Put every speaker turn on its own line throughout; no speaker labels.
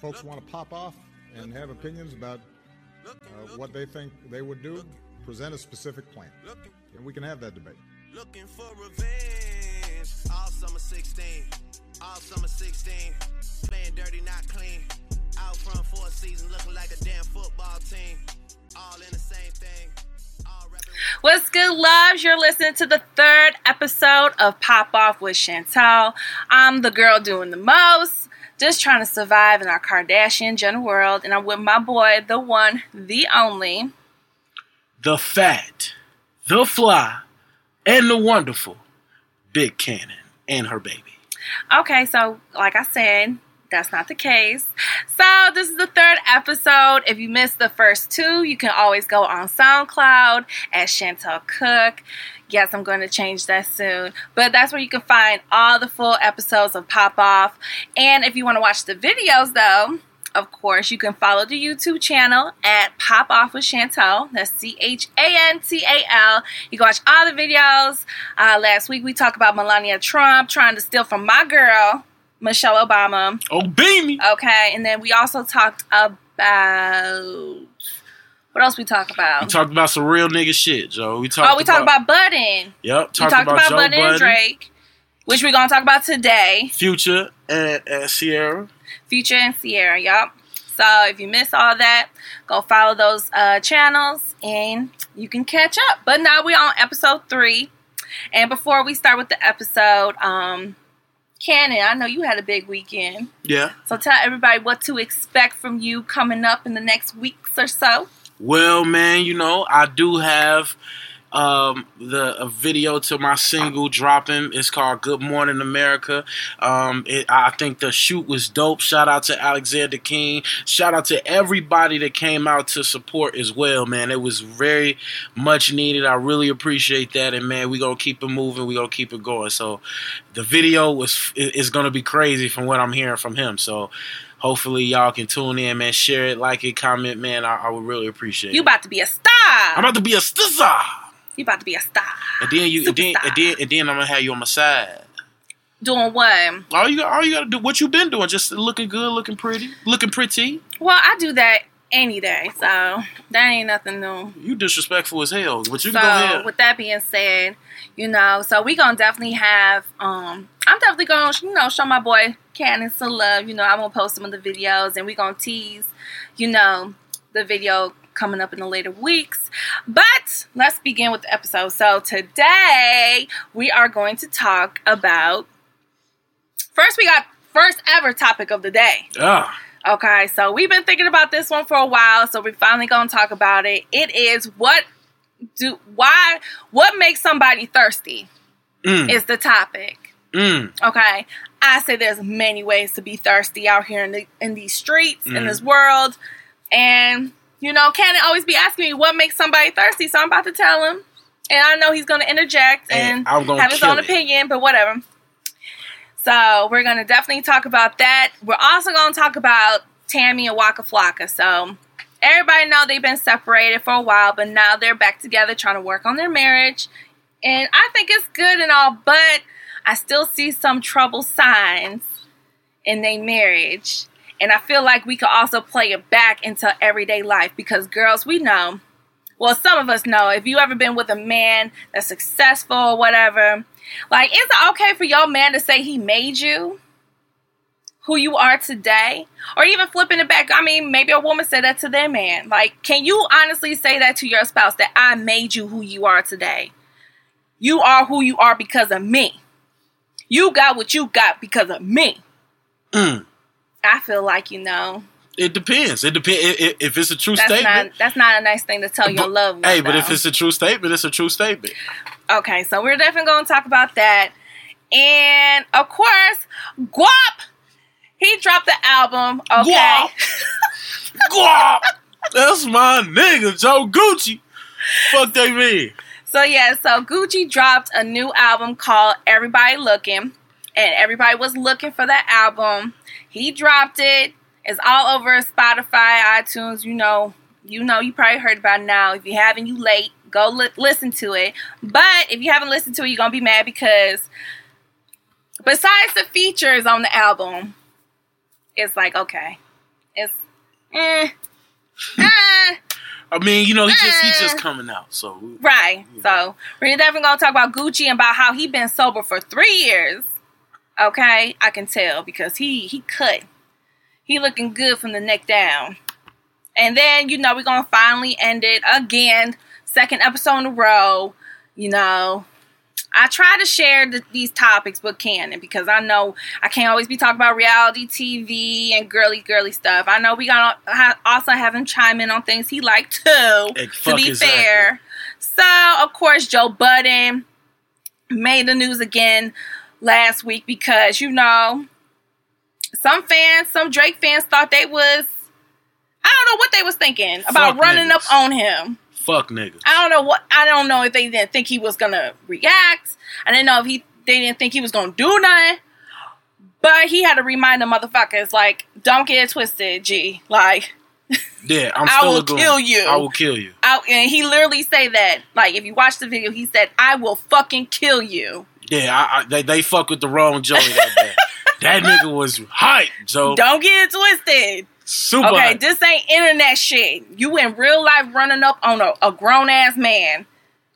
folks want to pop off and have opinions about uh, what they think they would do, present a specific plan. And we can have that debate.
Looking for revenge. All summer 16. All summer 16. Playing dirty, not clean. Out front for a season, looking like a damn football team. All in the same thing. All.
What's good, loves? You're listening to the third episode of Pop Off with Chantal. I'm the girl doing the most, just trying to survive in our Kardashian Jenner world, and I'm with my boy, the one, the only.
the fat, the fly, and the wonderful Big Kannon and her baby.
Okay, so like I said, that's not the case. So this is the third episode. If you missed the first two, you can always go on SoundCloud at Chantal Cook. Yes, I'm going to change that soon. But that's where you can find all the full episodes of Pop Off. And if you want to watch the videos though, of course, you can follow the YouTube channel at Pop Off with Chantal. That's C H A N T A L. You can watch all the videos. Uh, last week we talked about Melania Trump trying to steal from my girl, Michelle Obama.
Oh, beamy!
Okay, and then we also talked about what else we talk about?
We talked about some real nigga shit, Joe. We talked
oh, we talked about Budden.
Yep,
We
talked, about,
about
Joe
Budden and Drake, which we're gonna talk about today.
Future, and, and Sierra.
Future and Sierra. Yup. So if you miss all that, go follow those uh, channels and you can catch up. But now we're on episode three. And before we start with the episode, um, Kannon, I know you had a big weekend.
Yeah.
So tell everybody what to expect from you coming up in the next weeks or so.
Well, man, you know, I do have um, the a video to my single dropping. It's called "Good Morning America." Um, it, I think the shoot was dope. Shout out to Alexander King. Shout out to everybody that came out to support as well, man. It was very much needed. I really appreciate that, and man, we gonna keep it moving. We gonna keep it going. So, the video was is gonna be crazy from what I'm hearing from him. So. Hopefully y'all can tune in, man. Share it, like it, comment, man. I, I would really appreciate
You
it.
You about to be a star.
I'm about to be a stizza.
You about to be a star.
And then you, and then, and then, and then I'm gonna have you on my side.
Doing what?
All you, got, all you gotta do, what you been doing? Just looking good, looking pretty, looking pretty.
Well, I do that any day, so that ain't nothing new.
You disrespectful as hell, but you can
So
go ahead.
with that being said, you know, so we gonna definitely have um I'm definitely gonna you know show my boy Kannon some love. You know, I'm gonna post some of the videos and we gonna tease, you know, the video coming up in the later weeks. But let's begin with the episode. So today we are going to talk about first we got first ever topic of the day.
Ah,
Okay, so we've been thinking about this one for a while, so we're finally gonna talk about it. It is what do why what makes somebody thirsty
mm,
is the topic.
mm.
Okay. I say there's many ways to be thirsty out here in the in these streets, in
Mhm.
this world. And you know, Kannon always be asking me what makes somebody thirsty, so I'm about to tell him. And I know he's gonna interject
Hey,
and
I'm
have his own
it.
opinion, but whatever. So we're gonna definitely talk about that. We're also gonna talk about Tammy and Waka Flocka. So everybody know they've been separated for a while, but now they're back together trying to work on their marriage. And I think it's good and all, but I still see some trouble signs in their marriage. And I feel like we could also play it back into everyday life because girls, we know. Well, some of us know if you ever been with a man that's successful or whatever, like, is it okay for your man to say he made you who you are today? Or even flipping it back, I mean, maybe a woman said that to their man. Like, can you honestly say that to your spouse that I made you who you are today? You are who you are because of me. You got what you got because of me.
Mm.
I feel like, you know,
It depends. It depends if it's a true
that's
statement.
not that's not a nice thing to tell your
But-
loved one.
hey, but if it's a true statement, it's a true statement.
Okay, so we're definitely going to talk about that. And of course, Guap, he dropped the album. Okay.
Guap. Guap. That's my nigga, Joe Gucci. Fuck they mean.
So yeah, so Gucci dropped a new album called Everybody Looking, and everybody was looking for that album. He dropped it. It's all over Spotify, iTunes. You know, you know, you probably heard about it now. If you haven't, you late. Go li- listen to it. But if you haven't listened to it, you're gonna be mad because besides the features on the album, it's like okay, It's eh. eh.
I mean, you know, he just he's
Uh.
just coming out. So
Right. So we're definitely gonna talk about Gucci and about how he been sober for three years. Okay, I can tell because he he cut. He looking good from the neck down. And then you know we're gonna finally end it again, second episode in a row. You know, I try to share the, these topics with Kannon because I know I can't always be talking about reality TV and girly girly stuff. I know we got to also have him chime in on things he like too.
Eh,
to be
exactly.
fair, so of course Joe Budden made the news again last week because you know some fans, some Drake fans thought they was I don't know what they was thinking about
Fuck
running up on him.
fuck niggas.
I don't know what I don't know if they didn't think he was gonna react. I didn't know if he they didn't think he was gonna do nothing. But he had to remind the motherfuckers like, don't get it twisted, G. Like,
Yeah, I'm
I will kill you.
I will kill you.
out and he literally say that. Like, if you watch the video, he said, "I will fucking kill you."
Yeah, I, I, they they fuck with the wrong Joey that day. that nigga was hype, Joe.
Don't get it twisted.
Super
Okay,
hype.
this ain't internet shit. You in real life running up on a, a grown ass man.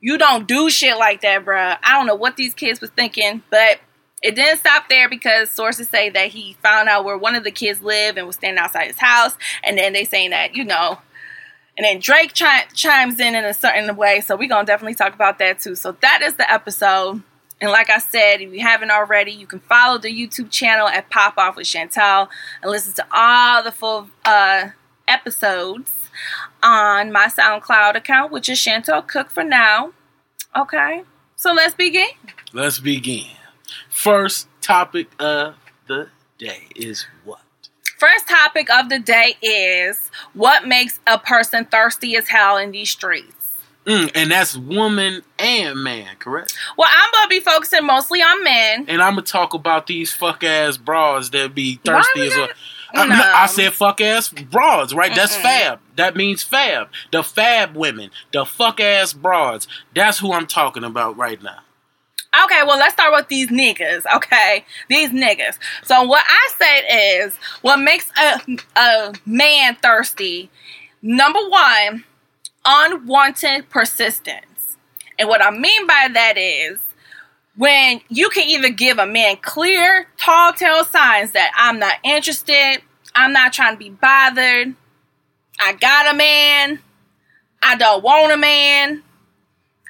You don't do shit like that, bruh. I don't know what these kids was thinking, but it didn't stop there because sources say that he found out where one of the kids lived and was standing outside his house, and then they saying that you know, and then Drake chi- chimes in in a certain way. So we gonna definitely talk about that too. So that is the episode. And like I said, if you haven't already, you can follow the YouTube channel at Pop Off with Chantal and listen to all the full uh, episodes on my SoundCloud account, which is Chantal Cook for now. Okay, so let's begin.
Let's begin. First topic of the day is what?
First topic of the day is what makes a person thirsty as hell in these streets.
Mm, and that's woman and man, correct?
Well, I'm gonna be focusing mostly on men.
And I'm gonna talk about these fuck ass bras that be thirsty as well. I,
No.
I said fuck ass bras, right? That's
Mm-mm.
fab. That means fab. The fab women, the fuck ass bras. That's who I'm talking about right now.
Okay, well, let's start with these niggas. Okay, these niggas. So what I said is what makes a a man thirsty. Number one, unwanted persistence, and what I mean by that is when you can either give a man clear, tall tale signs that I'm not interested, I'm not trying to be bothered, I got a man, I don't want a man,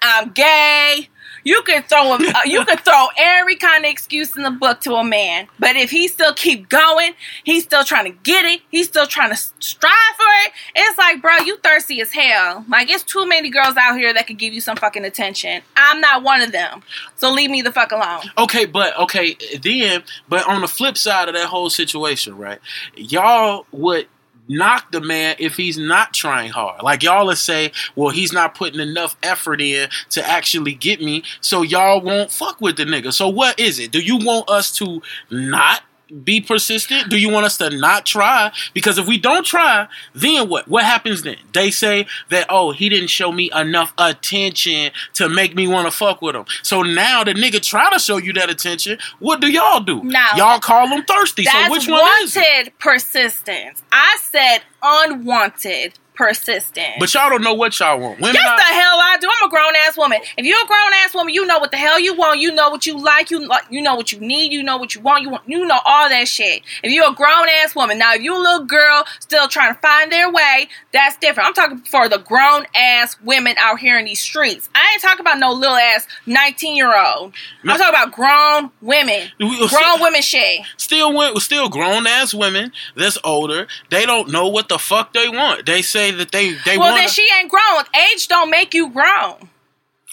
I'm gay. You can throw him, uh, you can throw every kind of excuse in the book to a man, but if he still keep going, he's still trying to get it, he's still trying to strive for it. It's like, bro, you thirsty as hell. Like it's too many girls out here that could give you some fucking attention. I'm not one of them, so leave me the fuck alone.
Okay, but okay, then, but on the flip side of that whole situation, right? Y'all would knock the man if he's not trying hard. Like y'all would say, well, he's not putting enough effort in to actually get me, so y'all won't fuck with the nigga. So what is it? Do you want us to not be persistent? Do you want us to not try? Because if we don't try, then what? What happens then? They say that oh, he didn't show me enough attention to make me want to fuck with him. So now the nigga try to show you that attention. What do y'all do?
No.
Y'all call him thirsty. So which one is it?
wanted persistence. I said unwanted persistence.
But y'all don't know what y'all want. Women
Yes,
are-
the hell I do. I'm a grown ass woman. If you're a grown ass woman, you know what the hell you want. You know what you like. You like- you know what you need. You know what you want. You want. You know all that shit. If you're a grown ass woman, now if you a little girl still trying to find their way, that's different. I'm talking for the grown ass women out here in these streets. I ain't talking about no little ass 19 year old. I'm talking about grown women.
We-
Grown women shit.
still went still grown ass women that's older. They don't know what the fuck they want. They say that they they
Well,
want.
then she ain't grown. Age don't make you grown.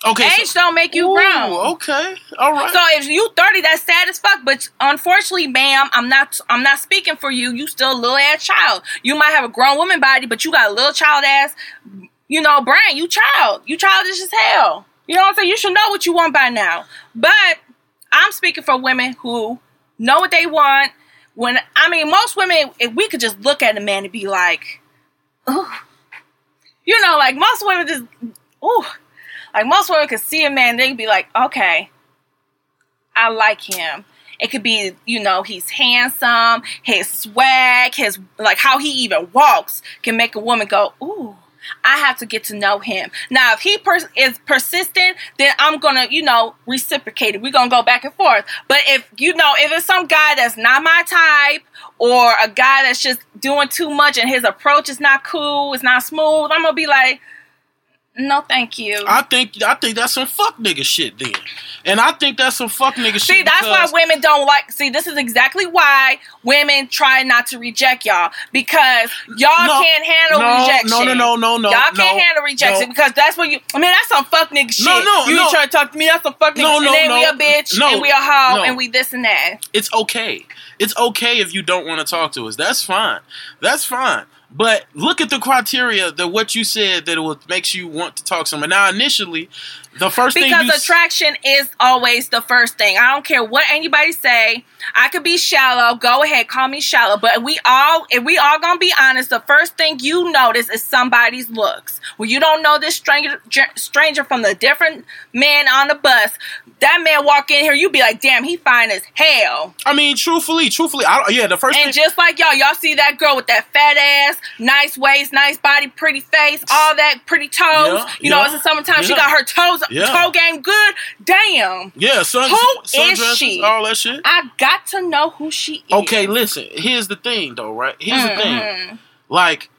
okay,
Age
so,
don't make you
Ooh,
grown.
Okay, all right.
So if you 30, that's sad as fuck. But unfortunately, ma'am, I'm not I'm not speaking for you. You still a little ass child. You might have a grown woman body, but you got a little child ass, you know, brain. You child. You childish as hell. You know what I'm saying? You should know what you want by now. But I'm speaking for women who know what they want. When I mean most women, if we could just look at a man and be like, ooh. You know, like most women just ooh. Like most women could see a man, they'd be like, okay, I like him. It could be, you know, he's handsome, his swag, his like how he even walks can make a woman go, "Ooh, I have to get to know him. Now, if he per- is persistent, then I'm gonna, you know, reciprocate it. We're gonna go back and forth. But if you know, if it's some guy that's not my type, or a guy that's just doing too much and his approach is not cool, it's not smooth, I'm gonna be like, no, thank you.
I think I think that's some fuck nigga shit then, and I think that's some fuck nigga shit.
See, that's why women don't like. See, this is exactly why women try not to reject y'all because y'all
No,
can't handle
no,
rejection.
no, no, no, no, no,
Y'all can't
no,
handle rejection
no.
because that's what you. I mean, that's some fuck nigga shit.
No, no,
you
no.
try to talk to me. That's some fuck nigga.
No,
shit.
no,
and then we a bitch
no,
and we a hoe
no.
and we this and that.
it's okay. It's okay if you don't want to talk to us. That's fine. That's fine. But look at the criteria that what you said that it would makes you want to talk to someone. Now, initially, the first thing
Because
you s-
attraction is always the first thing. I don't care what anybody say. I could be shallow. Go ahead, call me shallow. But we all, if we all gonna be honest, the first thing you notice is somebody's looks. When you don't know this stranger, stranger from the different man on the bus, that man walk in here, you be like, damn, he fine as hell.
I mean, truthfully, truthfully, I yeah, the first
And
thing.
just like y'all, y'all see that girl with that fat ass, nice waist, nice body, pretty face, all that pretty toes.
Yeah,
you know,
yeah,
it's the summertime. She got her toes,
Yeah.
toe game good. Damn.
yeah, sun,
Who is
sundresses,
she?
all that shit.
I got to know who she is.
Okay, listen. Here's the thing, though, right? Here's the
Mm-hmm.
thing. Like,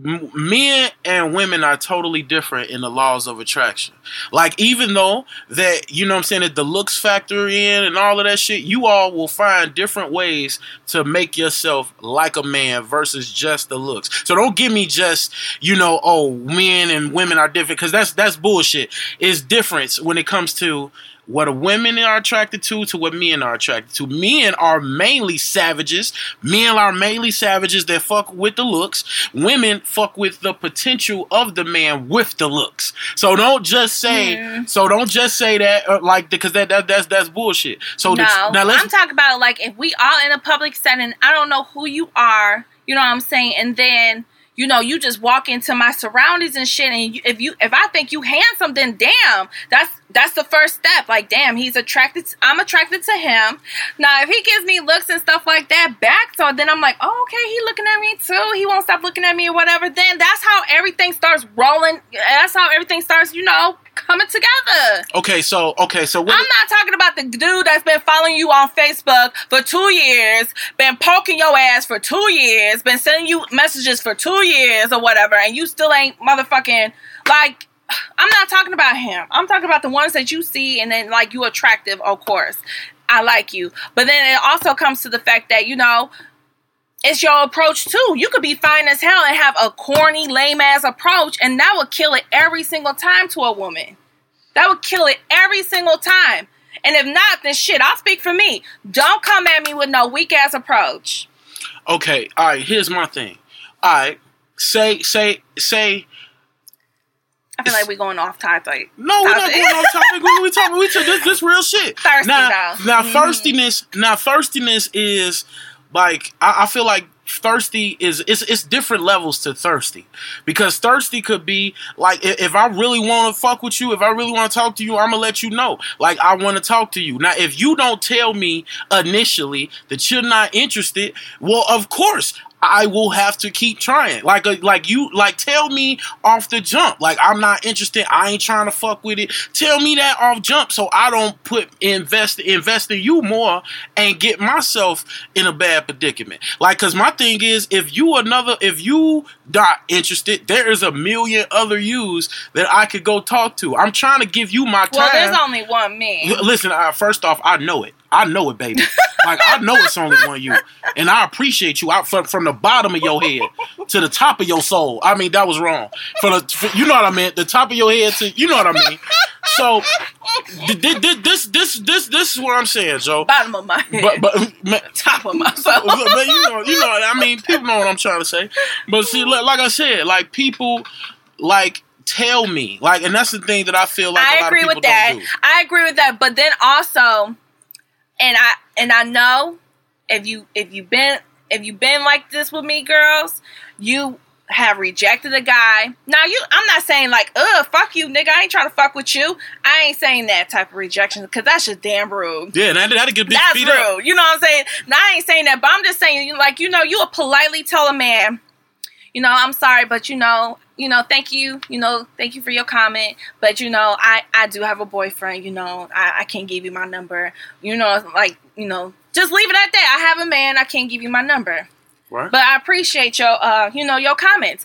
men and women are totally different in the laws of attraction. Like, even though that, you know what I'm saying, that the looks factor in and all of that shit, you all will find different ways to make yourself like a man versus just the looks. So don't give me just, you know, oh, men and women are different, because that's, that's bullshit. It's difference when it comes to what women are attracted to to what men are attracted to. Men are mainly savages. Men are mainly savages that fuck with the looks. Women fuck with the potential of the man with the looks. So don't just say. So don't just say that uh, like because that, that that's that's bullshit. So the-
No,
now let's
I'm talking about like if we all in a public setting, I don't know who you are, you know what I'm saying, and then you know you just walk into my surroundings and shit, and you, if you if I think you handsome, then damn, that's that's the first step. Like damn, he's attracted. To, I'm attracted to him. Now if he gives me looks and stuff like that back, so then I'm like, oh okay, he looking at me too. He won't stop looking at me or whatever. Then that's how everything starts rolling. That's how everything starts, you know, coming together.
okay. So okay. So what?
I'm not talking about the dude that's been following you on Facebook for two years, been poking your ass for two years, been sending you messages for two years or whatever, and you still ain't motherfucking like. I'm not talking about him. I'm talking about the ones that you see and then like you attractive, of course. I like you. But then it also comes to the fact that, you know, it's your approach too. You could be fine as hell and have a corny, lame ass approach, and that would kill it every single time to a woman. That would kill it every single time. And if not, then shit, I'll speak for me. Don't come at me with no weak ass approach.
Okay. All right. Here's my thing. All right. Say say say.
I feel like we're going off topic.
No, we're not going off topic. We, we talking. We talking. This, this real shit.
Thirsty,
now,
though.
now
Mhm.
thirstiness. Now thirstiness is like I, I feel like thirsty is it's it's different levels to thirsty because thirsty could be like i- if I really want to fuck with you, if I really want to talk to you, I'm gonna let you know. Like I want to talk to you. Now, if you don't tell me initially that you're not interested, well, of course. I will have to keep trying. Like, uh, like you, like tell me off the jump. Like I'm not interested. I ain't trying to fuck with it. Tell me that off jump, so I don't put invest invest in you more and get myself in a bad predicament. Like, cause my thing is, if you another, if you not interested, there is a million other yous that I could go talk to. I'm trying to give you my time.
Well, there's only one me.
L- Listen, uh, first off, I know it. I know it, baby. like I know it's only one you, and I appreciate you out from from the bottom of your head to the top of your soul. I mean, that was wrong. From the, you know what I meant, the top of your head to you know what I mean. So th- th- th- this this this this is what I'm saying, Joe.
Bottom of my head.
But but uh, man,
top of my soul.
but you know, you know, I mean, people know what I'm trying to say. But see, like I said, like people, like tell me, like, and that's the thing that I feel like a
I
lot
agree
of people
with that.
do.
I agree with that. But then also, and I and I know if you if you've been if you've been like this with me, girls, you have rejected a guy. Now you I'm not saying like, ugh, fuck you, nigga. I ain't trying to fuck with you. I ain't saying that type of rejection because that's just damn rude.
Yeah, that that'd get bitch
That's
beat
rude.
up.
You know what I'm saying? Now I ain't saying that, but I'm just saying, like, you know, you would politely tell a man, you know, I'm sorry, but you know, you know, thank you, you know, thank you for your comment, but you know, I I do have a boyfriend, you know, I, I can't give you my number, you know, like, you know, just leave it at that. I have a man, I can't give you my number,
Right.
but I appreciate your, uh, you know, your comments.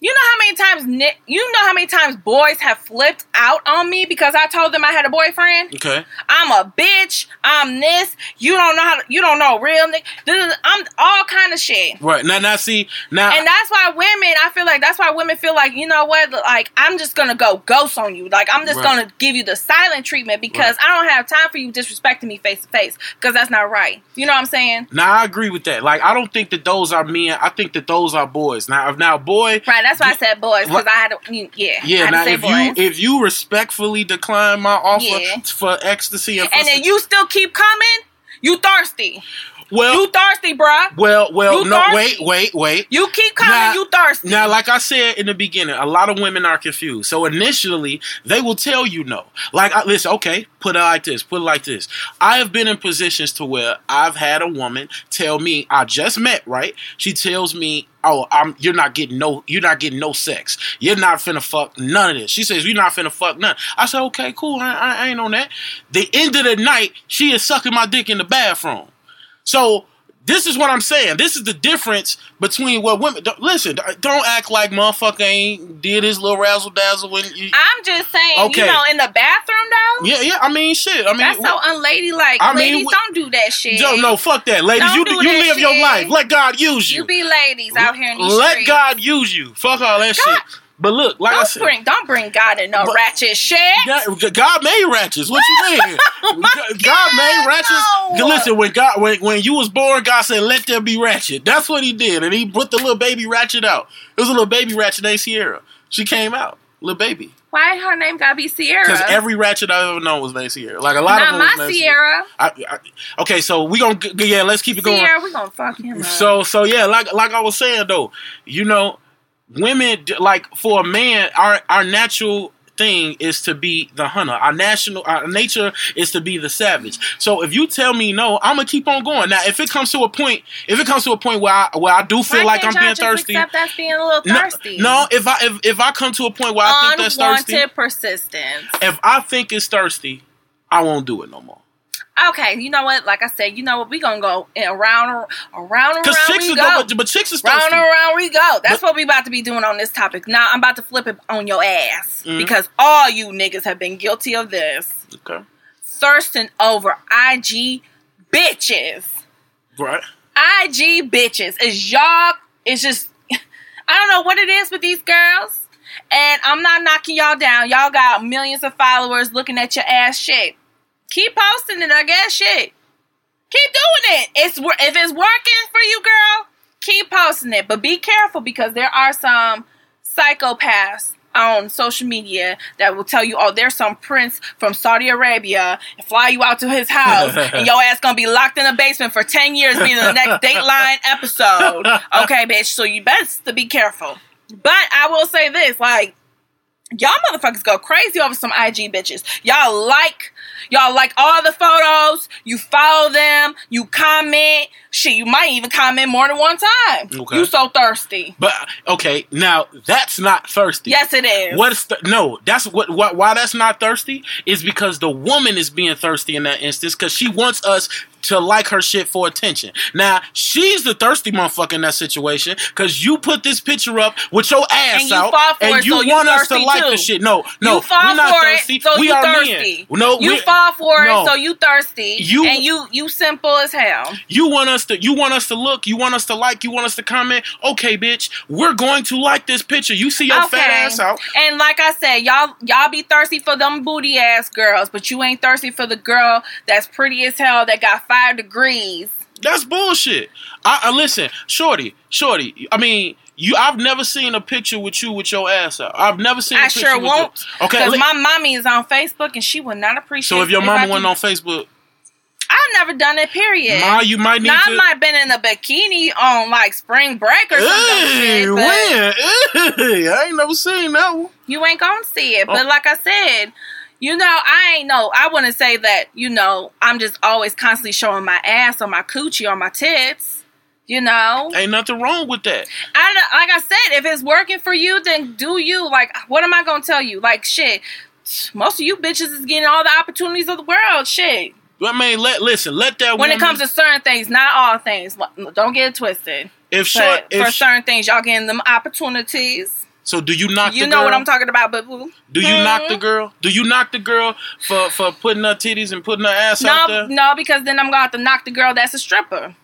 You know how many times ni- you know how many times boys have flipped out on me because I told them I had a boyfriend.
okay.
I'm a bitch. I'm this. You don't know how. To, you don't know real nigga. I'm all kind of shit.
Right. Now now see now
And that's why women. I feel like that's why women feel like you know what. Like I'm just gonna go ghost on you. Like I'm just
Right.
gonna give you the silent treatment because I don't have time for you disrespecting me face to face because that's not right. You know what I'm saying?
now I agree with that. Like I don't think that those are men. I think that those are boys. Now if now boy
Right. That's why I said boys because I had to. Yeah. I
Yeah, now if
boys.
you if you respectfully decline my offer
Yeah.
for ecstasy and,
and then you still keep coming. You thirsty.
well
You thirsty, bruh.
well well
you
no
thirsty?
wait wait wait
You keep coming.
Now-
you thirsty.
Now, like I said in the beginning, a lot of women are confused. So initially, they will tell you no. Like, I, listen, okay, put it like this, put it like this. I have been in positions to where I've had a woman tell me, I just met, right? She tells me, oh, I'm, you're not getting no, you're not getting no sex. You're not finna fuck none of this. She says, you're not finna fuck none. I said, okay, cool. I, I, I ain't on that. The end of the night, she is sucking my dick in the bathroom. So this is what I'm saying. This is the difference between what women. Don't, listen, don't act like motherfucker ain't did his little razzle dazzle when you.
I'm just saying,
Okay.
you know, in the bathroom though.
yeah, yeah. I mean, shit. I mean,
That's so unladylike.
I mean,
ladies,
we-
don't do that shit.
Joe, no, fuck that, ladies.
Don't
you
do
you live your life. Let God use you.
You be ladies out here in these
Let
streets.
God use you. Fuck all that
God-
shit. But look, like I
Don't
said,
bring, don't bring God in no
But-
ratchet shit.
God, God made ratchets. What you mean?
Oh
God, God made ratchets.
no.
Listen, when God when, when you was born, God said, "Let there be ratchet." That's what He did, and He put the little baby ratchet out. It was a little baby ratchet named Sierra. She came out, little baby,
Why her name gotta be Sierra?
because every ratchet I've ever known was named Sierra. Like a lot
Not
of them
my Sierra.
I, I, okay, so we gonna yeah, let's keep it going.
Sierra, we gonna fuck him up.
So so yeah, like like I was saying though, you know, women like for a man, our our natural thing is to be the hunter. Our national our nature is to be the savage. So if you tell me no, I'm gonna keep on going. Now if it comes to a point, if it comes to a point where I where I do feel
Why
like I'm being thirsty.
Accept that's being a little
No,
thirsty.
no, if I if, if I come to a point where I think that's thirsty,
persistence.
if I think it's thirsty, I won't do it no more.
Okay, you know what? Like I said, you know what? We gonna go around, around, around
chicks
we
is
go.
but, but chicks is
Round
thirsty.
and around we go. That's
But-
what we about to be doing on this topic. Now I'm about to flip it on your ass
Mhm.
because all you niggas have been guilty of this.
Okay,
Thirsting over IG bitches.
right.
IG bitches. Is y'all it's just I don't know what it is with these girls. And I'm not knocking y'all down. Y'all got millions of followers looking at your ass shit. Keep posting it, I guess shit. Keep doing it. It's if it's working for you, girl, keep posting it. But be careful because there are some psychopaths on social media that will tell you, oh, there's some prince from Saudi Arabia and fly you out to his house and your ass gonna be locked in a basement for 10 years being the next Dateline episode. Okay, bitch. So you best to be careful. But I will say this, like, y'all motherfuckers go crazy over some IG bitches. Y'all like, y'all like all the photos. You follow them. You comment. Shit, you might even comment more than one time.
Okay.
You so thirsty.
But okay, now that's not thirsty.
Yes, it is.
What is th- no? That's what, what. Why that's not thirsty is because the woman is being thirsty in that instance because she wants us to like her shit for attention. Now she's the thirsty motherfucker in that situation because you put this picture up with your ass
And you
out
for
and
it,
you
so you
want us to like
too.
the shit. No, no,
you fall
we're not
for
thirsty.
it, so
we
you
are
thirsty.
men. No,
you fall for
no.
it, so you thirsty.
You-
and you you simple as hell.
You want us to you want us to look, you want us to like, you want us to comment. Okay, bitch, we're going to like this picture. You see your fat ass out.
And like I said, y'all y'all be thirsty for them booty ass girls, but you ain't thirsty for the girl that's pretty as hell that got five degrees.
That's bullshit. I, I listen, shorty, shorty. I mean, you. I've never seen a picture with you with your ass out. I've never seen. a
I
picture
sure
with
won't.
Okay,
Because
li-
my mommy is on Facebook and she would not appreciate.
so if your mama wasn't on Facebook,
I've never done it. Period.
Ma, you might need
now,
to.
I might been in a bikini on like spring break or something.
Hey,
but
when? Hey, I ain't never seen that one.
you ain't gonna see it.
Oh.
But like I said, you know, I ain't know. I wouldn't say that. You know, I'm just always constantly showing my ass or my coochie or my tits. You know,
Ain't nothing wrong with that.
I like I said, if it's working for you, then do you. Like, what am I gonna tell you? Like, shit. Most of you bitches is getting all the opportunities of the world. Shit.
I mean, let listen, let that
When
woman,
it comes to certain things, not all things. Don't get it twisted.
if short,
But for certain things, y'all getting them opportunities.
So, do you knock?
You know
girl?
what I'm talking about, but boo.
Do you knock
Hmm?
the girl? Do you knock the girl for for putting her titties and putting her ass out
No,
there?
no, no, because then I'm gonna have to knock the girl that's a stripper,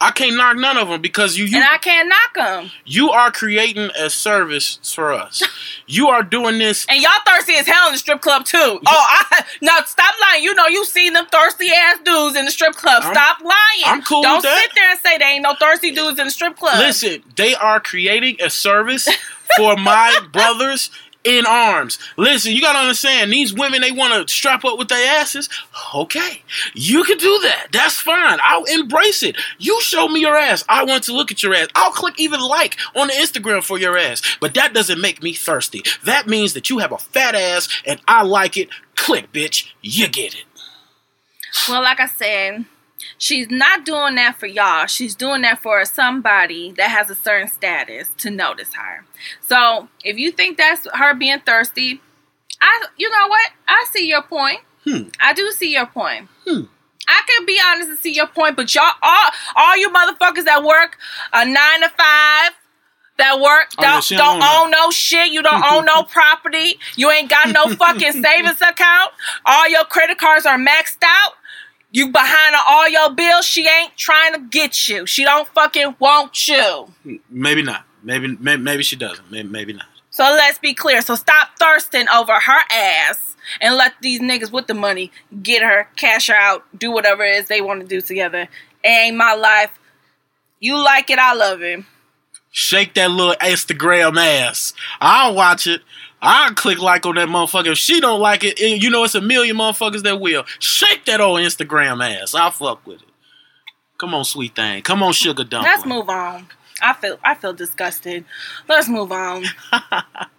I can't knock none of them because you you,
and I can't knock them.
you are creating a service for us. you are doing this.
And y'all thirsty as hell in the strip club too. Oh, I no, stop lying. You know you seen them thirsty ass dudes in the strip club.
I'm-
stop lying.
I'm cool
Don't
with that.
sit there and say they ain't no thirsty dudes in the strip club.
Listen, they are creating a service for my brothers in arms. Listen, you gotta understand, these women they wanna strap up with their asses. Okay, you can do that. That's fine. I'll embrace it. You show me your ass. I want to look at your ass. I'll click even like on the Instagram for your ass. But that doesn't make me thirsty. That means that you have a fat ass and I like it. Click, bitch. You get it.
Well, like I said, she's not doing that for y'all. She's doing that for somebody that has a certain status to notice her. So if you think that's her being thirsty, I you know what? I see your point.
Hmm.
I do see your point.
Hmm.
I can be honest and see your point, but y'all all all you motherfuckers that work a nine to five. That work
Oh,
don't don't
own
own no shit. You don't own no property. You ain't got no fucking savings account. All your credit cards are maxed out. You behind on all your bills. She ain't trying to get you. She don't fucking want you.
Maybe not. Maybe maybe, maybe she doesn't. Maybe, maybe not.
So let's be clear. So stop thirsting over her ass and let these niggas with the money get her, cash her out, do whatever it is they want to do together. It ain't my life. You like it, I love it.
Shake that little Instagram ass. I'll watch it. I'll click like on that motherfucker. If she don't like it, you know it's a million motherfuckers that will. Shake that old Instagram ass. I'll fuck with it. Come on, sweet thing. Come on, sugar dumpling.
Let's move on. I feel I feel disgusted. Let's move on.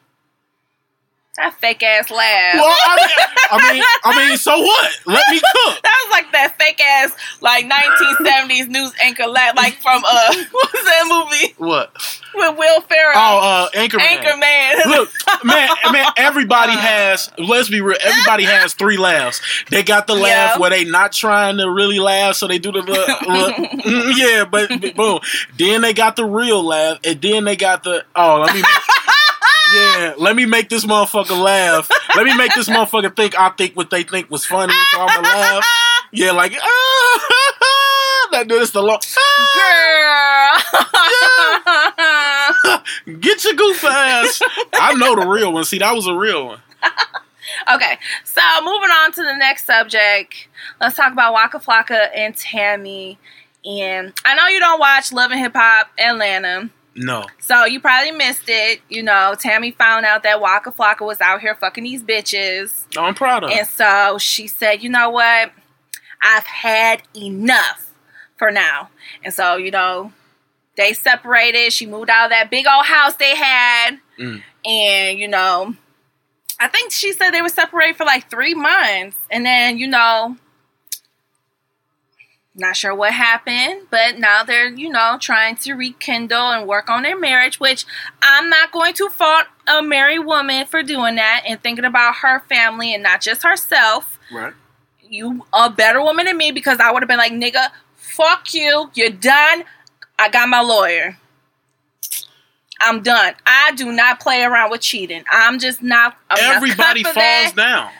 that fake ass laugh.
Well, I mean, I mean, I mean, so what? Let me cook.
That was like that fake ass like 1970s news anchor laugh, like from uh what was that movie
What?
with Will Ferrell?
Oh, uh, Anchorman.
Anchorman.
Look, man, man, everybody has, let's be real, everybody has three laughs. They got the laugh
Yeah.
where they not trying to really laugh, so they do the, little- mm, yeah, but, but boom. Then they got the real laugh, and then they got the, oh, let me, yeah, let me make this motherfucker laugh. Let me make this motherfucker think I think what they think was funny, so I'm gonna laugh. Yeah, like, ah, that dude is the long,
Girl.
get your goof ass. I know the real one. See, that was a real one.
okay, so moving on to the next subject. Let's talk about Waka Flocka and Tammy. And I know you don't watch Love and Hip Hop Atlanta.
No.
So you probably missed it. You know, Tammy found out that Waka Flocka was out here fucking these bitches.
I'm proud of her.
And so she said, you know what? I've had enough for now. And so, you know, they separated. She moved out of that big old house they had.
Mm.
And, you know, I think she said they were separated for like three months. And then, you know, not sure what happened, but now they're, you know, trying to rekindle and work on their marriage, which I'm not going to fault a married woman for doing that and thinking about her family and not just herself.
Right.
You a better woman than me because I would have been like, nigga, fuck you, you're done. I got my lawyer. I'm done. I do not play around with cheating. I'm just not. I'm
Everybody
cut
falls
that.
down.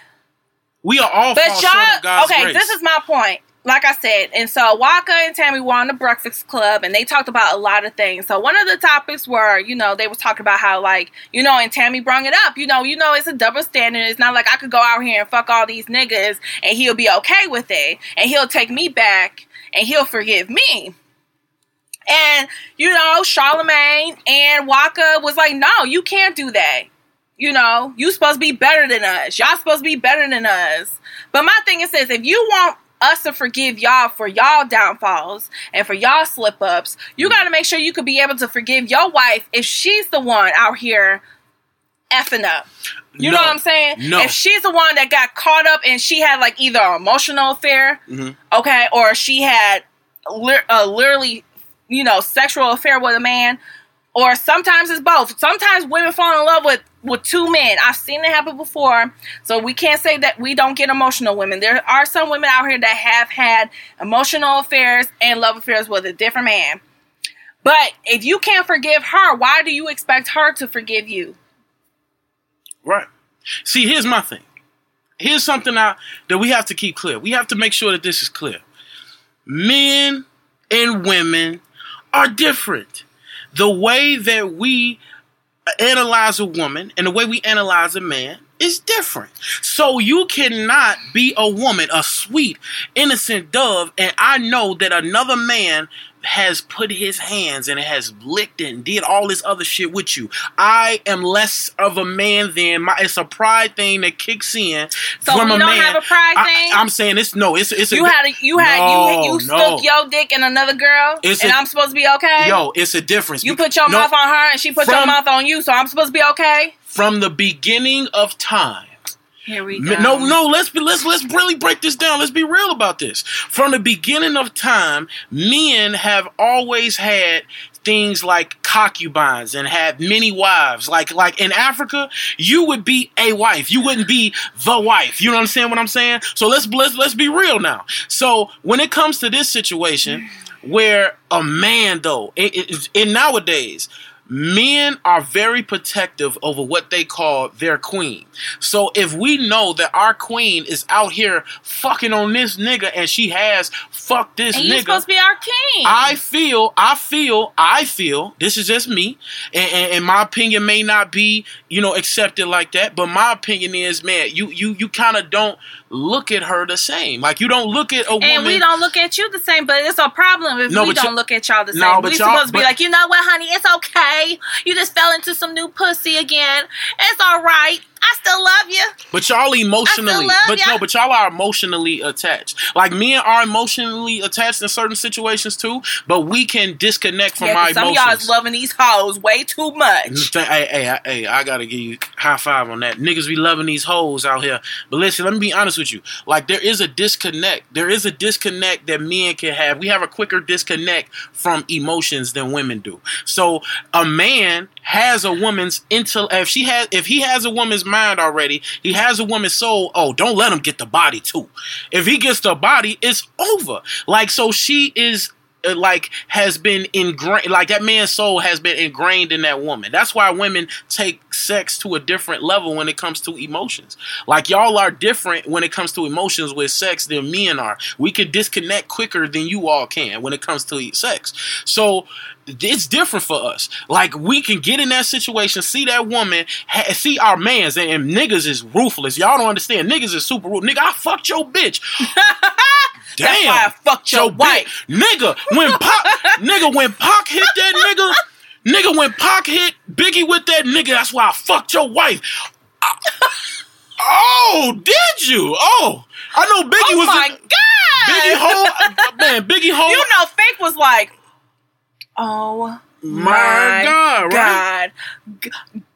We are all
But y'all, okay,
grace.
this is my point. Like I said, and so Waka and Tammy were on the Breakfast Club, and they talked about a lot of things. So one of the topics were, you know, they was talking about how, like, you know, and Tammy brought it up. You know, you know, it's a double standard. It's not like I could go out here and fuck all these niggas, and he'll be okay with it, and he'll take me back, and he'll forgive me. And you know, Charlemagne and Waka was like, "No, you can't do that. You know, you supposed to be better than us. Y'all supposed to be better than us." But my thing is this: if you want us to forgive y'all for y'all downfalls and for y'all slip ups, you got to make sure you could be able to forgive your wife if she's the one out here effing up. You know what I'm saying?
No.
If she's the one that got caught up and she had like either an emotional affair,
Mhm.
okay, or she had li- a literally, you know, sexual affair with a man, or sometimes it's both. Sometimes women fall in love with with two men. I've seen it happen before, so we can't say that we don't get emotional women. There are some women out here that have had emotional affairs and love affairs with a different man. But if you can't forgive her, why do you expect her to forgive you?
Right. See, here's my thing. Here's something I, that we have to keep clear. We have to make sure that this is clear. Men and women are different. The way that we analyze a woman and the way we analyze a man is different. So you cannot be a woman, a sweet, innocent dove, and I know that another man has put his hands and has licked it and did all this other shit with you. I am less of a man than my. It's a pride thing that kicks in
So
from
we
a
don't
man.
have a pride
I,
thing?
I'm saying it's no. It's it's
You
a,
had a, you had
No,
you you
no.
stuck your dick in another girl,
It's
and I'm supposed to be okay.
yo. It's a difference.
you put your
no,
mouth on her, and she put your mouth on you, so I'm supposed to be okay.
from the beginning of time.
Here we
M- No, no. Let's be let's let's really break this down. Let's be real about this. From the beginning of time, men have always had things like concubines and had many wives. Like like in Africa, you would be a wife. You wouldn't be the wife. You know what I'm saying? What I'm saying? So let's let's let's be real now. So when it comes to this situation, where a man though, in nowadays. Men are very protective over what they call their queen. So if we know that our queen is out here fucking on this nigga and she has fucked this
and
nigga,
supposed to be our king.
I feel, I feel, I feel. This is just me, and, and, and my opinion may not be, you know, accepted like that. But my opinion is, man, you you you kind of don't look at her the same. Like you don't look at a woman.
and we don't look at you the same, but it's a problem if
No,
we don't look at y'all the same.
No,
we supposed to be
but-
like, you know what, honey, it's okay. You just fell into some new pussy again. It's all right. I still love you.
But y'all emotionally,
love
but
ya.
no, but y'all are emotionally attached. Like men are emotionally attached in certain situations too. But we can disconnect from
Yeah,
our
some of
emotions.
y'all is loving these hoes way too much.
Hey, hey, hey, hey, I gotta give you high five on that. Niggas be loving these hoes out here. But listen, let me be honest with you. Like there is a disconnect. There is a disconnect that men can have. We have a quicker disconnect from emotions than women do. So a man has a woman's intel if she has if he has a woman's mind already, he has a woman's soul. Oh, don't let him get the body too. If he gets the body, it's over. Like so she is Uh, like has been ingrained like that man's soul has been ingrained in that woman that's why women take sex to a different level when it comes to emotions like y'all are different when it comes to emotions with sex than men are we can disconnect quicker than you all can when it comes to sex so it's different for us. Like we can get in that situation, see that woman, ha- see our mans, and, and niggas is ruthless. Y'all don't understand. Niggas is super ruthless. Nigga, I fucked your bitch. Damn,
That's why I fucked your
bitch.
wife.
nigga. When Pac, nigga, when Pac hit that nigga, nigga, when Pac hit Biggie with that nigga, that's why I fucked your wife. I- oh, did you? Oh, I know Biggie
Oh
was
my
in-
god!
Biggie Hole, man, Biggie Hole.
You know, Faith was like, "Oh
My God, right?
G-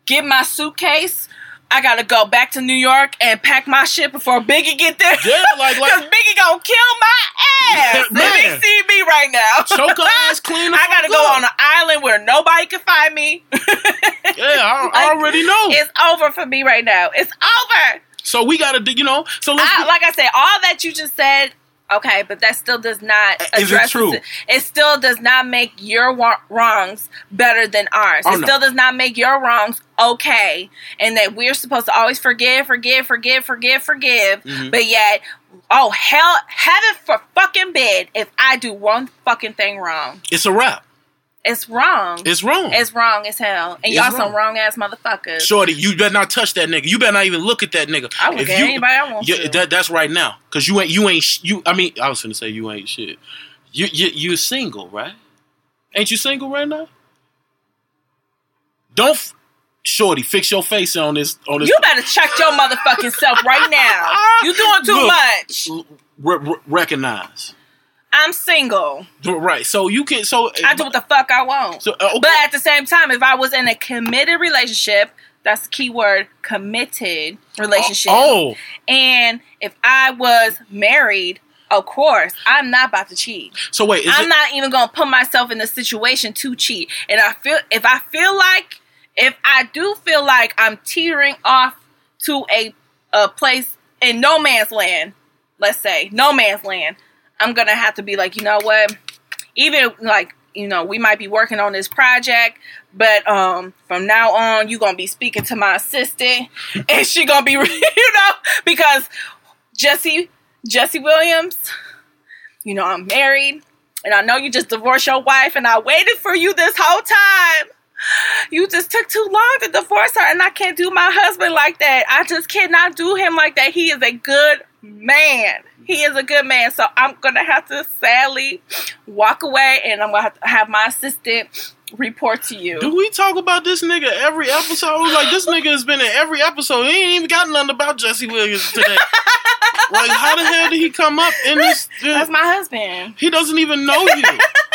get my suitcase. I gotta go back to New York and pack my shit before Biggie get there.
Yeah, like- like-
Biggie gonna kill my ass.
Man.
Let me see me right now.
Choke her ass clean
I gotta go
up.
on an island where nobody can find me.
Yeah, I, I already know.
It's over for me right now. It's over.
So we gotta, do- you know. So.
I, like I said, all that you just said, okay, but that still does not
Is it true?
It, it still does not make your wa- wrongs better than ours.
Oh,
it
no.
still does not make your wrongs okay, and that we're supposed to always forgive, forgive, forgive, forgive, forgive.
Mhm.
But yet, oh hell, heaven for fucking bid if I do one fucking thing wrong.
it's a wrap.
It's wrong.
It's wrong.
It's wrong as hell, and y'all some wrong ass motherfuckers.
Shorty, you better not touch that nigga. You better not even look at that nigga.
I look
If you-
anybody I want
Yeah,
to.
that, that's right now. Cause you ain't you ain't sh- you. I mean, I was gonna say you ain't shit. You you you single, right? Ain't you single right now? Don't, f- shorty, fix your face on this on this.
You better check your motherfucking self right now. You doing too
Look.
much.
re- re- recognize.
I'm single.
Right. So you can. So
I do what the fuck I want.
So, uh, okay.
But at the same time, if I was in a committed relationship, that's the key word, committed relationship.
Oh,
And if I was married, of course, I'm not about to cheat.
so wait. Is
I'm
it,
not even gonna put myself in the situation to cheat. And I feel if I feel like if I do feel like I'm teetering off to a a place in no man's land, let's say no man's land, I'm gonna have to be like, you know what? Even like you know, we might be working on this project, but um, from now on, you're gonna be speaking to my assistant, and she gonna be, you know, because Jesse Jesse Williams, you know, I'm married, and I know you just divorced your wife, and I waited for you this whole time. You just took too long to divorce her, and I can't do my husband like that. I just cannot do him like that. He is a good man. He is a good man. So I'm gonna have to sadly walk away, and I'm gonna have to have my assistant report to you.
do we talk about this nigga every episode? Like this nigga has been in every episode. He ain't even got nothing about Jesse Williams today. like how the hell did he come up in this?
That's my husband.
he doesn't even know you.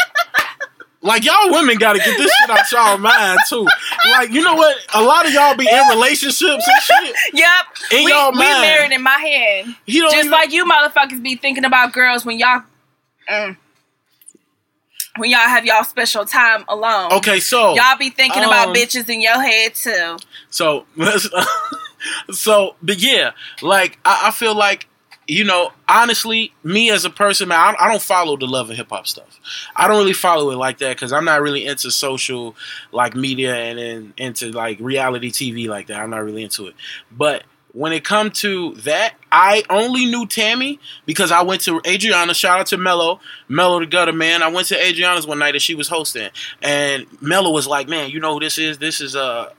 Like y'all women got to get this shit out y'all mind too. Like you know what? A lot of y'all be in relationships and shit.
Yep.
In
we, we
mind.
married in my head.
He don't
Just
even,
like you motherfuckers be thinking about girls when y'all mm, when y'all have y'all special time alone.
Okay, so
Y'all be thinking
Um,
about bitches in your head too.
So, so, but yeah, like I, I feel like you know, honestly, me as a person, man, I, don't follow the love and hip hop stuff. I don't really follow it like that because I'm not really into social like media and then into like reality TV like that. I'm not really into it. But when it come to that, I only knew Tammy because I went to Adriana. Shout out to Mello, Mello the Gutter man. I went to Adriana's one night and she was hosting, and Mello was like, "Man, you know who this is? This is uh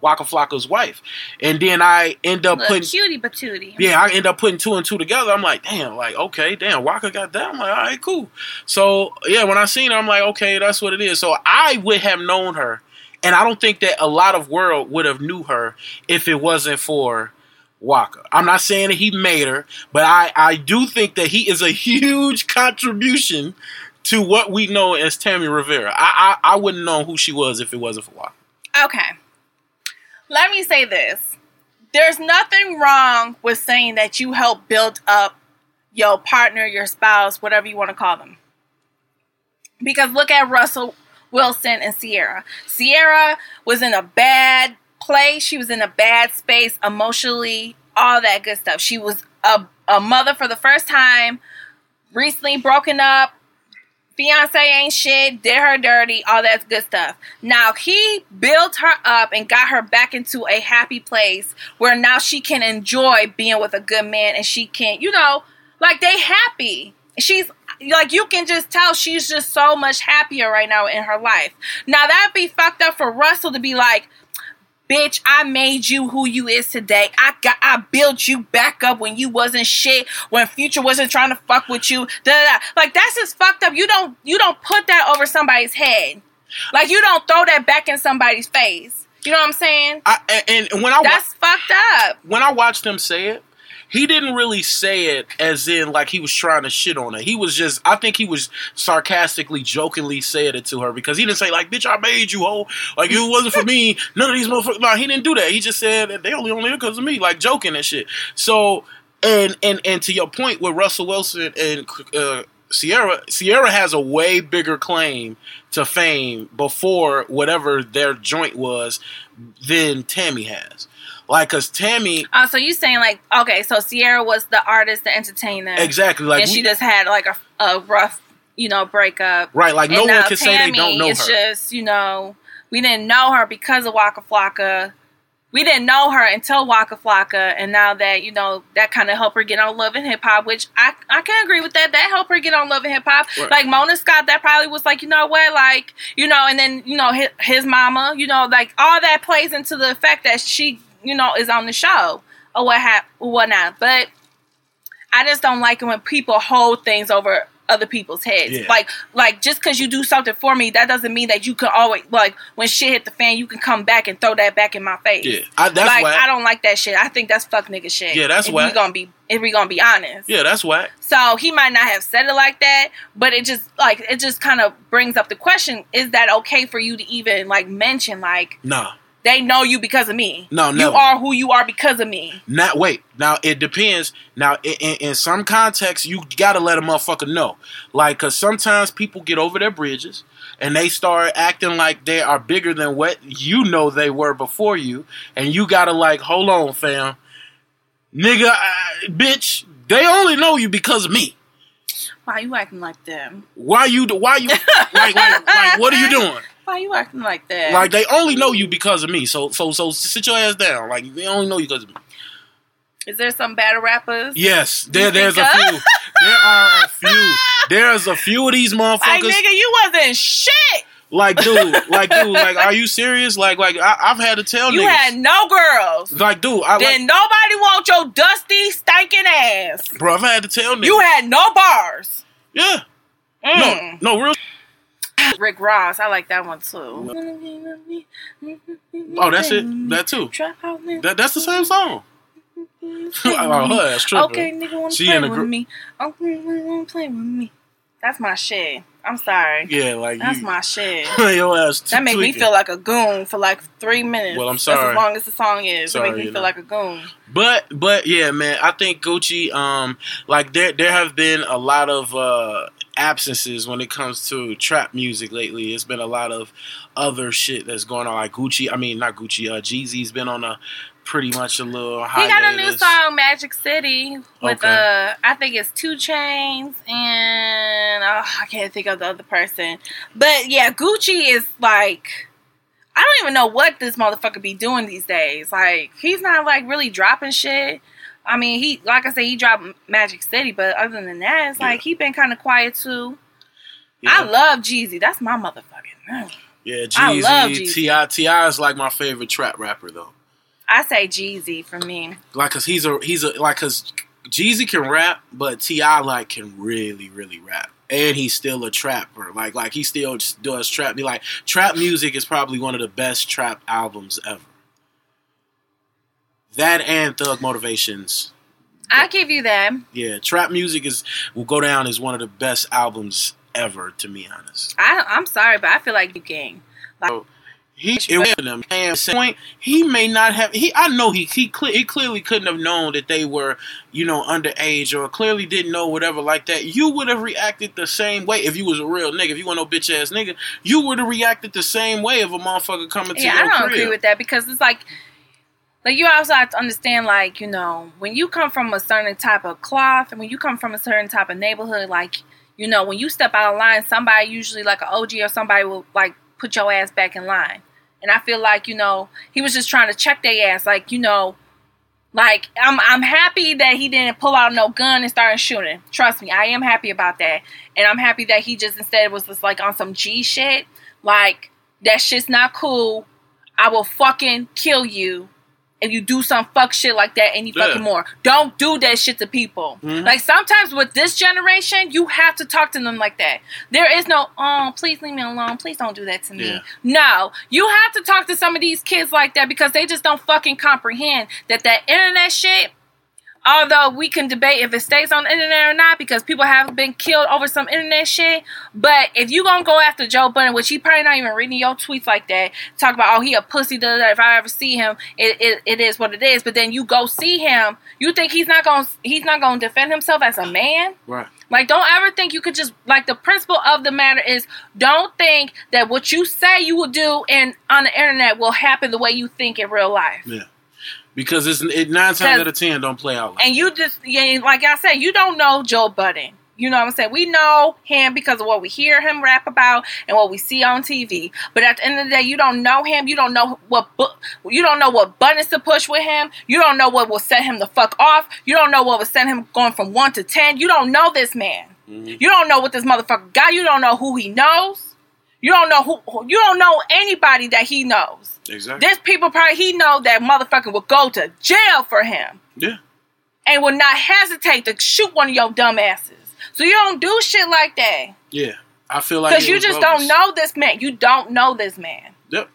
Waka Flocka's wife." And then I end up putting
cutie patootie.
yeah, I end up putting two and two together. I'm like, damn, like, okay, damn, Waka got that. I'm like, all right, cool. So, yeah, when I seen her, I'm like, okay, that's what it is. So I would have known her, and I don't think that a lot of world would have knew her if it wasn't for Waka. I'm not saying that he made her, but I, I do think that he is a huge contribution to what we know as Tammy Rivera. I, I, I wouldn't know who she was if it wasn't for Waka.
Okay. Let me say this. There's nothing wrong with saying that you help build up your partner, your spouse, whatever you want to call them. Because look at Russell Wilson and Ciara. Ciara was in a bad place. She was in a bad space emotionally, all that good stuff. She was a, a mother for the first time, recently broken up, fiance ain't shit, did her dirty, all that good stuff. Now he built her up and got her back into a happy place where now she can enjoy being with a good man and she can, you know, like they happy. She's like you can just tell she's just so much happier right now in her life. Now that'd be fucked up for Russell to be like, bitch, I made you who you is today. I got I built you back up when you wasn't shit, when future wasn't trying to fuck with you. Da, da, da. Like that's just fucked up. You don't you don't put that over somebody's head. Like you don't throw that back in somebody's face. You know what I'm saying?
I, and, and when I wa-
That's fucked up.
when I watched them say it, he didn't really say it as in like he was trying to shit on her. He was just, I think he was sarcastically, jokingly saying it to her because he didn't say like, "Bitch, I made you hoe." Like it wasn't for me, none of these motherfuckers. No, he didn't do that. He just said they only only because of me, like joking and shit. So, and and and to your point with Russell Wilson and uh, Ciara, Ciara has a way bigger claim to fame before whatever their joint was than Tammy has. Like, cause Tammy,
Oh, so you saying like okay, so Ciara was the artist, the entertainer,
exactly like
and
we-
she just had like a, a rough, you know, breakup.
Right, like no one can say they don't know
it's
her.
just you know we didn't know her because of Waka Flocka. We didn't know her until Waka Flocka, and now that you know that kind of helped her get on Love and Hip Hop, which I I can agree with that. That helped her get on Love and Hip Hop.
Right.
Like Mona Scott, that probably was like you know what, like you know, and then you know his, his mama, you know, like all that plays into the fact that she you know is on the show or what or whatnot. But I just don't like it when people hold things over other people's heads.
Yeah.
Like like just because you do something for me, that doesn't mean that you can always like when shit hit the fan, you can come back and throw that back in my face.
Yeah, I, that's
like
whack.
I don't like that shit. I think that's fuck nigga shit.
Yeah, that's whack.
We gonna be if we gonna be honest.
yeah, that's whack.
So he might not have said it like that, but it just like it just kind of brings up the question: Is that okay for you to even like mention like
Nah.
They know you because of me?
No,
no.
you
are who you are because of me.
Not wait. Now it depends. Now in, in, in some contexts, you gotta let a motherfucker know. Like, cause sometimes people get over their bridges and they start acting like they are bigger than what you know they were before you, and you gotta like, hold on, fam, nigga, I, bitch. They only know you because of me.
Why you acting like them?
Why you? Why you? like, like, like, what are you doing?
Why you acting like that?
Like they only know you because of me. So, so, so sit your ass down. Like they only know you because of me.
is there some battle rappers?
Yes, there, there's a few. There are a few. There's a few of these motherfuckers.
Like nigga, you wasn't shit.
Like, dude, like, dude, like, are you serious? Like, like, I, I've had to tell
You
niggas.
had no girls.
like, dude, I
then
like,
nobody want your dusty, stinking ass.
bro, I've had to tell niggas.
You had no bars.
yeah,
Mm.
no, no, real.
Rick Ross, I like that one too.
Oh, that's it. That too. That that's the same song. oh, her ass tripping.
Okay, nigga wanna
She
play with
gr-
me. Okay, nigga wanna play with me. That's my shit. I'm sorry.
Yeah, like
That's
you,
my shit.
your ass. T-
That make me feel like a goon for like three minutes.
Well, I'm
That's
sorry.
as long as the song is.
Sorry,
it make me feel
know.
like a goon.
But but yeah, man, I think Gucci, um, like there there have been a lot of uh absences when it comes to trap music lately. It's been a lot of other shit that's going on. Like Gucci, I mean not Gucci, uh, Jeezy's been on a pretty much a little.
He got a new song, Magic City, with
Okay.
uh, I think it's 2 Chainz and oh, I can't think of the other person. But yeah, Gucci is like, I don't even know what this motherfucker be doing these days. Like, he's not like really dropping shit. I mean, he like I said, he dropped Magic City, but other than that, it's like he been kind of quiet too. I love Jeezy. That's my motherfucking. man.
yeah, Jeezy. T.I., T.I. is like my favorite trap rapper though.
I say Jeezy for me.
Like, cause he's a he's a like, cause Jeezy can rap, but T.I. like can really really rap. And he's still a trapper, like like he still does trap. Be like trap music is probably one of the best trap albums ever. That and Thug Motivations,
I give you that.
yeah, trap music is will go down as one of the best albums ever. To be honest,
I I'm sorry, but I feel like you gang.
he it was them. And at some point, he may not have. He I know he he, cle- he clearly couldn't have known that they were you know underage or clearly didn't know whatever like that. You would have reacted the same way if you was a real nigga. If you want no bitch ass nigga, you would have reacted the same way if a motherfucker coming to your
Yeah, I don't
crib.
agree with that because it's like, like you also have to understand, like you know, when you come from a certain type of cloth and when you come from a certain type of neighborhood, like you know, when you step out of line, somebody usually like an OG or somebody will like put your ass back in line. And I feel like you know he was just trying to check their ass, like you know. Like I'm, I'm happy that he didn't pull out no gun and start shooting. Trust me, I am happy about that, and I'm happy that he just instead was just like on some G shit. Like that shit's not cool. I will fucking kill you if you do some fuck shit like that any
Yeah.
fucking more. Don't do that shit to people.
Mhm.
Like sometimes with this generation, you have to talk to them like that. There is no, oh, please leave me alone. Please don't do that to me.
Yeah.
No, you have to talk to some of these kids like that because they just don't fucking comprehend that that internet shit. Although we can debate if it stays on the internet or not because people have been killed over some internet shit. But if you gonna go after Joe Budden, which he probably not even reading your tweets like that, talk about oh he a pussy, da, da, da. if I ever see him, it, it, it is what it is. But then you go see him, you think he's not gonna he's not gonna defend himself as a man?
Right.
Like, don't ever think you could just like the principle of the matter is don't think that what you say you will do and on the internet will happen the way you think in real life.
Yeah. Because it's it, nine times out of ten don't play out like
And you just yeah, like I said, you don't know Joe Budden. You know what I'm saying? We know him because of what we hear him rap about and what we see on TV. But at the end of the day, you don't know him. You don't know what bu- you don't know what buttons to push with him. You don't know what will set him the fuck off. You don't know what will send him going from one to ten. You don't know this man.
Mhm.
You don't know what this motherfucker got. You don't know who he knows. You don't know who. You don't know anybody that he knows.
exactly.
There's people probably he know that motherfucker will go to jail for him
yeah.
and will not hesitate to shoot one of your dumb asses. So you don't do shit like that
Yeah, I feel like
because you just
bogus.
don't know this man. You don't know this man.
Yep.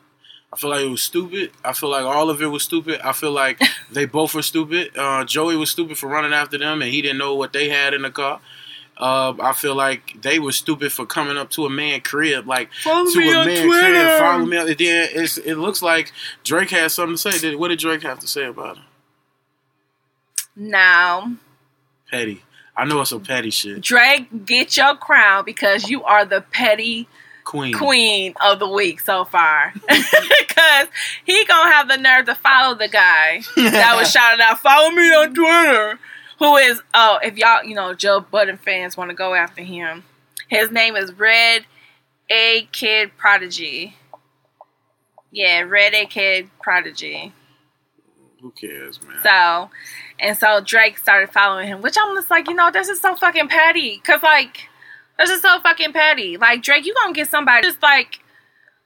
I feel like it was stupid. I feel like all of it was stupid. I feel like they both were stupid. Uh, Joey was stupid for running after them, and he didn't know what they had in the car. Uh, I feel like they were stupid for coming up to a man crib, like
Follow
to
me
a
on
man
Twitter.
crib. Follow me. on- And then it's, it looks like Drake has something to say. Did, what did Drake have to say about it?
Now,
Petty. I know it's some petty shit.
Drake, get your crown because you are the petty
Queen.
queen of the week so far. Because he gonna have the nerve to follow the guy that was shouting out, "Follow me on Twitter." Who is? Oh, if y'all, you know, Joe Budden fans want to go after him. His name is Red A Kid Prodigy. Yeah, Red A Kid Prodigy.
Who cares, man?
So, and so Drake started following him, which I'm just like, you know, this is so fucking petty. Cause like, this is so fucking petty. Like Drake, you gonna get somebody just like,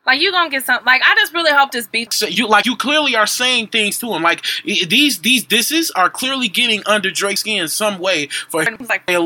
like you gonna get some. Like I just really hope this beat.
So you like you clearly are saying things to him. Like these these disses are clearly getting under Drake's skin in some way for
It's like